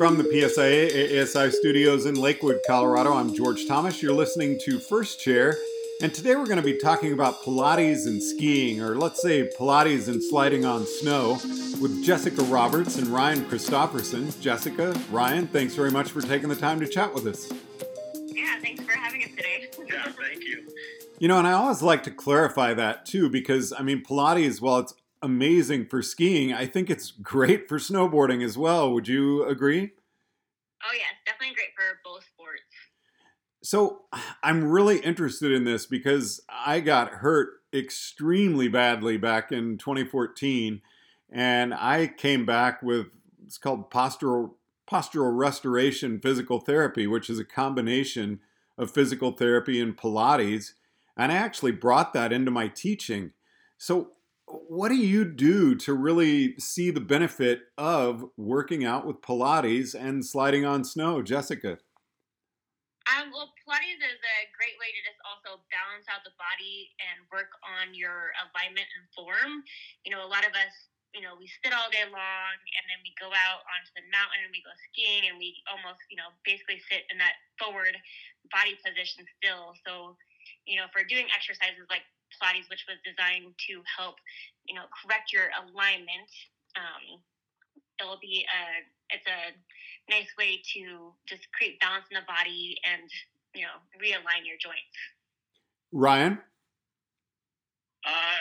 From the PSIA AASI studios in Lakewood, Colorado, I'm George Thomas. You're listening to First Chair, and today we're going to be talking about Pilates and skiing, or let's say Pilates and sliding on snow, with Jessica Roberts and Ryan Christopherson. Jessica, Ryan, thanks very much for taking the time to chat with us. Yeah, thanks for having us today. yeah, thank you. You know, and I always like to clarify that too, because I mean, Pilates, while it's amazing for skiing. I think it's great for snowboarding as well. Would you agree? Oh, yes, definitely great for both sports. So I'm really interested in this because I got hurt extremely badly back in 2014, and I came back with it's called postural postural restoration physical therapy, which is a combination of physical therapy and Pilates, and I actually brought that into my teaching. So what do you do to really see the benefit of working out with Pilates and sliding on snow, Jessica? Um, well, Pilates is a great way to just also balance out the body and work on your alignment and form. You know, a lot of us, you know, we sit all day long and then we go out onto the mountain and we go skiing and we almost, you know, basically sit in that forward body position still. So, you know, for doing exercises like Pilates, which was designed to help, you know, correct your alignment. Um, it'll be a it's a nice way to just create balance in the body and you know realign your joints. Ryan. Uh,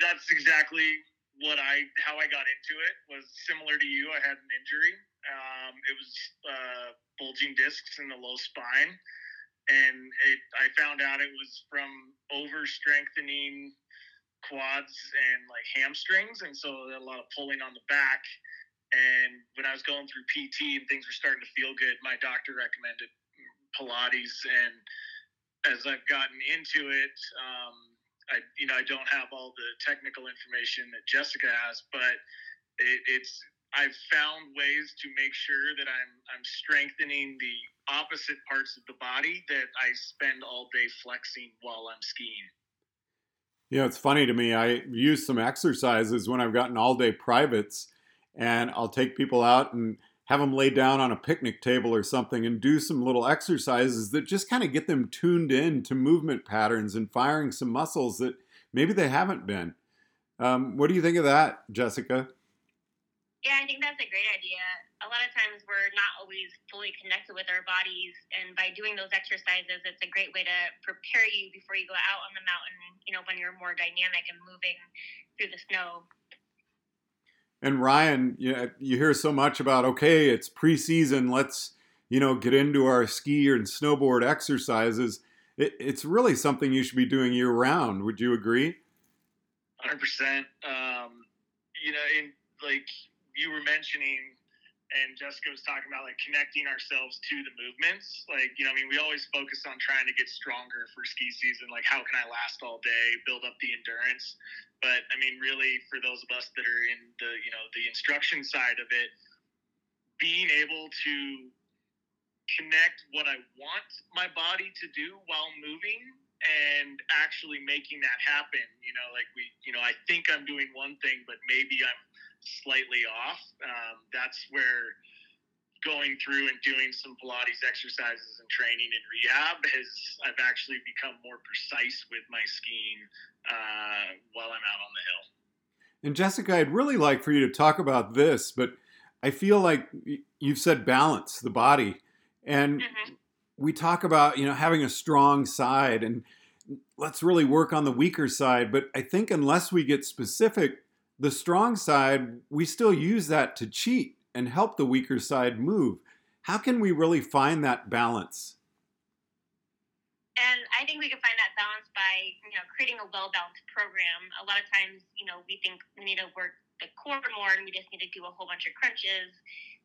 that's exactly what I how I got into it was similar to you. I had an injury. Um, it was uh, bulging discs in the low spine and it, I found out it was from over strengthening quads and like hamstrings, and so a lot of pulling on the back. And when I was going through PT and things were starting to feel good, my doctor recommended Pilates. And as I've gotten into it, um, I you know I don't have all the technical information that Jessica has, but it, it's I've found ways to make sure that I'm I'm strengthening the opposite parts of the body that I spend all day flexing while I'm skiing. You know, it's funny to me. I use some exercises when I've gotten all day privates, and I'll take people out and have them lay down on a picnic table or something and do some little exercises that just kind of get them tuned in to movement patterns and firing some muscles that maybe they haven't been. Um, what do you think of that, Jessica? Yeah, I think that's a great idea. A lot of times we're not always fully connected with our bodies, and by doing those exercises, it's a great way to prepare you before you go out on the mountain, you know, when you're more dynamic and moving through the snow. And Ryan, you, know, you hear so much about, okay, it's preseason, let's, you know, get into our ski and snowboard exercises. It, it's really something you should be doing year round. Would you agree? 100%. Um, you know, in like you were mentioning and Jessica was talking about like connecting ourselves to the movements. Like, you know, I mean, we always focus on trying to get stronger for ski season. Like, how can I last all day, build up the endurance? But I mean, really, for those of us that are in the, you know, the instruction side of it, being able to connect what I want my body to do while moving and actually making that happen. You know, like we, you know, I think I'm doing one thing, but maybe I'm slightly off. Um, that's where going through and doing some Pilates exercises and training and rehab has I've actually become more precise with my skiing uh, while I'm out on the hill. And Jessica, I'd really like for you to talk about this, but I feel like you've said balance the body, and mm-hmm. we talk about you know having a strong side and let's really work on the weaker side. But I think unless we get specific the strong side, we still use that to cheat and help the weaker side move. How can we really find that balance? And I think we can find that balance by, you know, creating a well-balanced program. A lot of times, you know, we think we need to work the core more and we just need to do a whole bunch of crunches,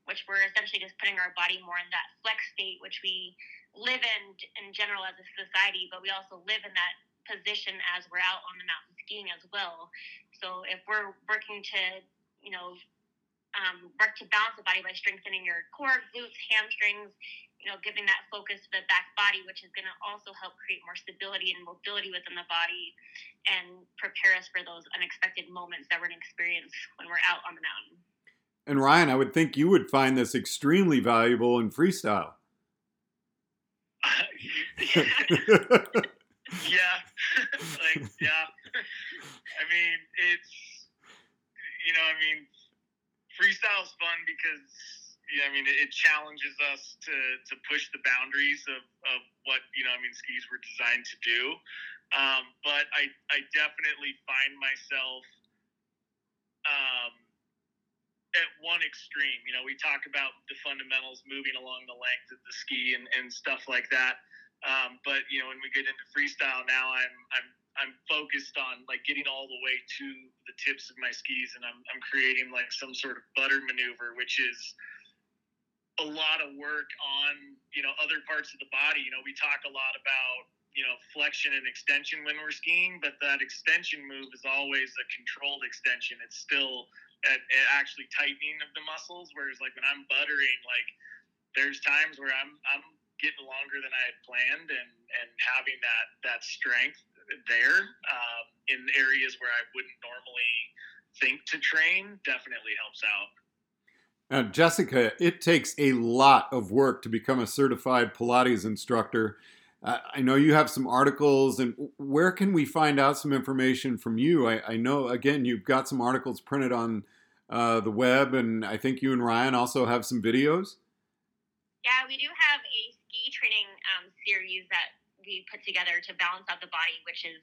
which we're essentially just putting our body more in that flex state, which we live in in general as a society, but we also live in that position as we're out on the mountain skiing as well. So if we're working to, you know, um, work to balance the body by strengthening your core, glutes, hamstrings, you know, giving that focus to the back body, which is going to also help create more stability and mobility within the body and prepare us for those unexpected moments that we're going to experience when we're out on the mountain. And Ryan, I would think you would find this extremely valuable in freestyle. yeah, like yeah. I mean, it's you know, I mean, freestyle's fun because yeah, I mean, it, challenges us to to push the boundaries of of what you know. I mean, skis were designed to do. Um, but I I definitely find myself um, at one extreme. You know, we talk about the fundamentals moving along the length of the ski and, and stuff like that. Um, but you know, when we get into freestyle now, I'm I'm I'm focused on like getting all the way to the tips of my skis, and I'm I'm creating like some sort of butter maneuver, which is a lot of work on you know other parts of the body. You know, we talk a lot about you know flexion and extension when we're skiing, but that extension move is always a controlled extension. It's still at, at actually tightening of the muscles, whereas like when I'm buttering, like there's times where I'm I'm getting longer than I had planned, and and having that that strength there um, in areas where I wouldn't normally think to train definitely helps out. Now, Jessica, it takes a lot of work to become a certified Pilates instructor. Uh, I know you have some articles, and where can we find out some information from you? I, I know, again, you've got some articles printed on uh, the web, and I think you and Ryan also have some videos. Yeah, we do have a training um, series that we put together to balance out the body, which is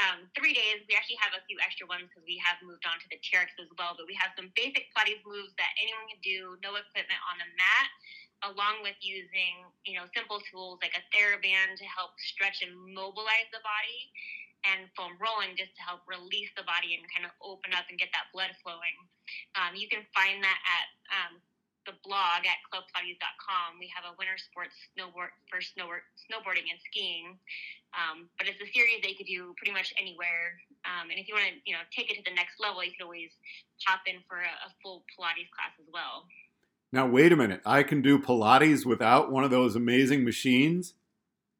um, three days. We actually have a few extra ones because we have moved on to the TRX as well. But we have some basic Pilates moves that anyone can do, no equipment on the mat, along with using you know simple tools like a TheraBand to help stretch and mobilize the body, and foam rolling just to help release the body and kind of open up and get that blood flowing. Um, you can find that at um, the blog at clubpilates.com. We have a winter sports snowboard for snowboard, snowboarding and skiing. Um, but it's a series that you could do pretty much anywhere. Um, and if you want to, you know, take it to the next level, you could always pop in for a, a, full Pilates class as well. Now, wait a minute. I can do Pilates without one of those amazing machines?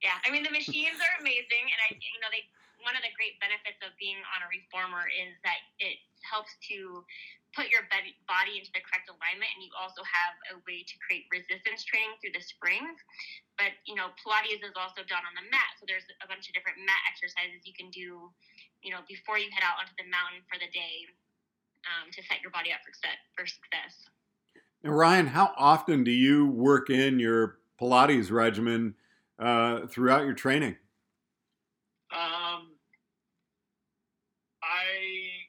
Yeah, I mean, the machines are amazing. And I, you know, they, one of the great benefits of being on a reformer is that it helps to put your body into the correct alignment and you also have a way to create resistance training through the springs but you know pilates is also done on the mat so there's a bunch of different mat exercises you can do you know before you head out onto the mountain for the day um, to set your body up for, set, for success. Now ryan how often do you work in your pilates regimen uh, throughout your training um, i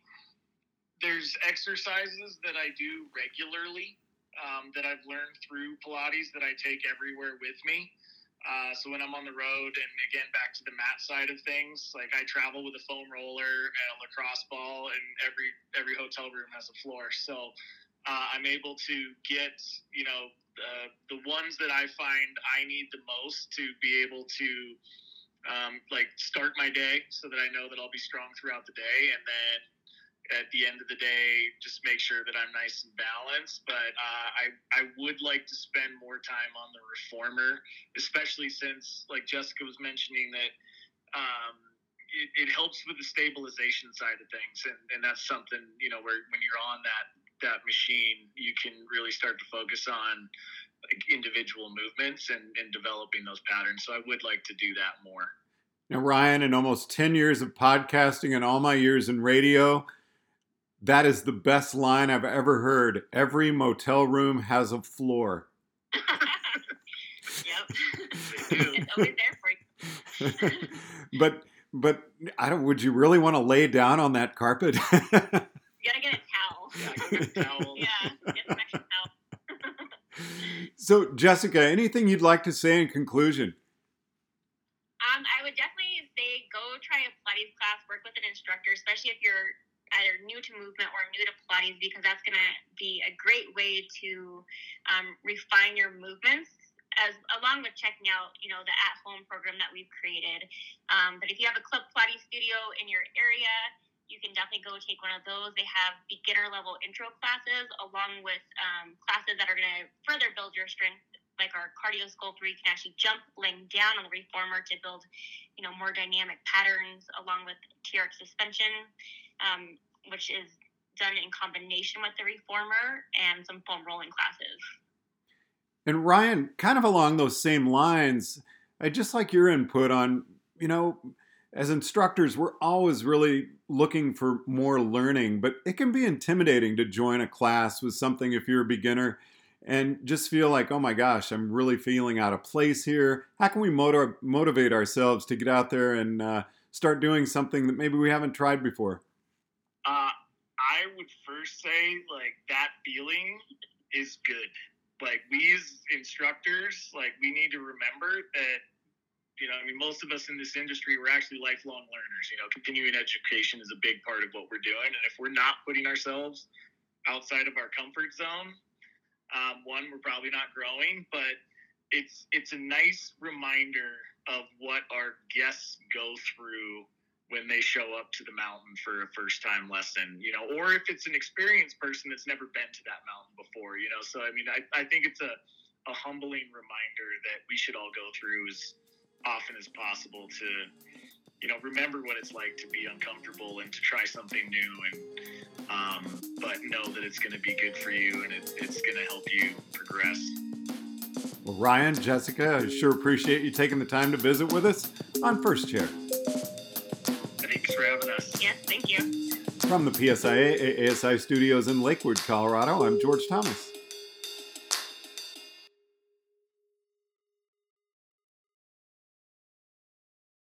there's exercises that I do regularly um, that I've learned through Pilates that I take everywhere with me. Uh, so when I'm on the road, and again back to the mat side of things, like I travel with a foam roller and a lacrosse ball, and every every hotel room has a floor. So uh, I'm able to get you know uh, the ones that I find I need the most to be able to um, like start my day, so that I know that I'll be strong throughout the day, and then at the end of the day, just make sure that I'm nice and balanced. But uh, I I would like to spend more time on the reformer, especially since, like Jessica was mentioning, that um, it, it, helps with the stabilization side of things, and, and that's something you know where when you're on that that machine, you can really start to focus on like individual movements and, and developing those patterns. So I would like to do that more. Now, Ryan, in almost 10 years of podcasting and all my years in radio, that is the best line I've ever heard. Every motel room has a floor. yep. it's always there for you. but but I don't would you really want to lay down on that carpet? you gotta get a towel. Yeah, get a towel. yeah, get some extra towel. so Jessica, anything you'd like to say in conclusion? Um, I would definitely say go try a Pilates class, work with an instructor, especially if you're either new to movement or new to Pilates because that's going to be a great way to um, refine your movements as along with checking out you know the at home program that we've created. Um, but if you have a club pilates studio in your area you can definitely go take one of those. They have beginner level intro classes along with um, classes that are going to further build your strength like our cardio sculpt where you can actually jump laying down on the reformer to build you know more dynamic patterns along with trx suspension um, which is done in combination with the reformer and some foam rolling classes. And Ryan, kind of along those same lines, I just like your input on, you know, as instructors, we're always really looking for more learning, but it can be intimidating to join a class with something if you're a beginner and just feel like, oh my gosh, I'm really feeling out of place here. How can we motiv- motivate ourselves to get out there and uh, start doing something that maybe we haven't tried before? Uh, I would first say, like, that feeling is good. Like, we as instructors, like, we need to remember that you know, I mean, most of us in this industry, we're actually lifelong learners. You know, continuing education is a big part of what we're doing. And if we're not putting ourselves outside of our comfort zone, um, one, we're probably not growing, but it's it's a nice reminder of what our guests go through when they show up to the mountain for a first time lesson, you know, or if it's an experienced person that's never been to that mountain before, you know. So I mean, I, I think it's a, a humbling reminder that we should all go through as often as possible to you know remember what it's like to be uncomfortable and to try something new and um, but know that it's going to be good for you and it, it's going to help you progress well ryan jessica i sure appreciate you taking the time to visit with us on first chair from the psia aasi studios in lakewood colorado. I'm george thomas